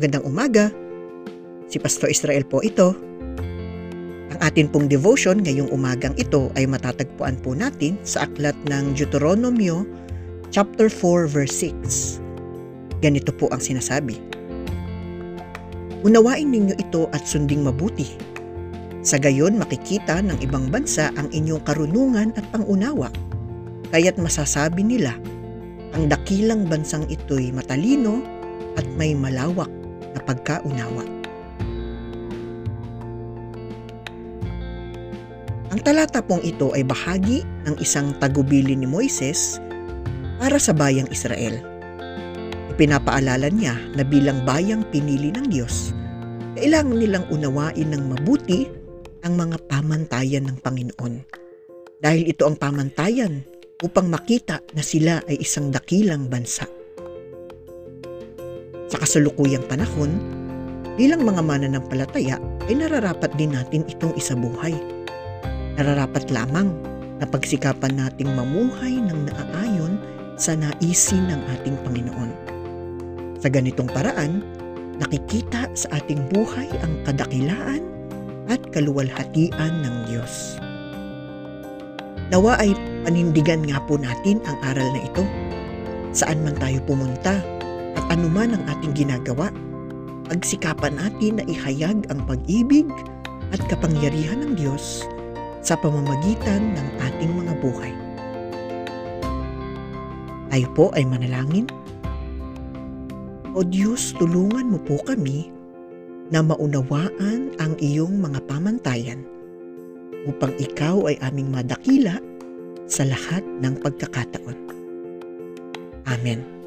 Magandang umaga. Si Pastor Israel po ito. Ang atin pong devotion ngayong umagang ito ay matatagpuan po natin sa aklat ng Deuteronomio chapter 4 verse 6. Ganito po ang sinasabi. Unawain ninyo ito at sunding mabuti. Sa gayon makikita ng ibang bansa ang inyong karunungan at pangunawa. Kaya't masasabi nila, ang dakilang bansang ito'y matalino at may malawak na pagkaunawa. Ang talata pong ito ay bahagi ng isang tagubili ni Moises para sa bayang Israel. Ipinapaalala niya na bilang bayang pinili ng Diyos, kailangan nilang unawain ng mabuti ang mga pamantayan ng Panginoon. Dahil ito ang pamantayan upang makita na sila ay isang dakilang bansa. Sa kasalukuyang panahon, bilang mga mananampalataya ay nararapat din natin itong isabuhay. Nararapat lamang na pagsikapan nating mamuhay ng naaayon sa naisin ng ating Panginoon. Sa ganitong paraan, nakikita sa ating buhay ang kadakilaan at kaluwalhatian ng Diyos. Nawa ay panindigan nga po natin ang aral na ito. Saan man tayo pumunta, at anuman ang ating ginagawa, pagsikapan natin na ihayag ang pag-ibig at kapangyarihan ng Diyos sa pamamagitan ng ating mga buhay. Tayo po ay manalangin. O Diyos, tulungan mo po kami na maunawaan ang iyong mga pamantayan upang ikaw ay aming madakila sa lahat ng pagkakataon. Amen.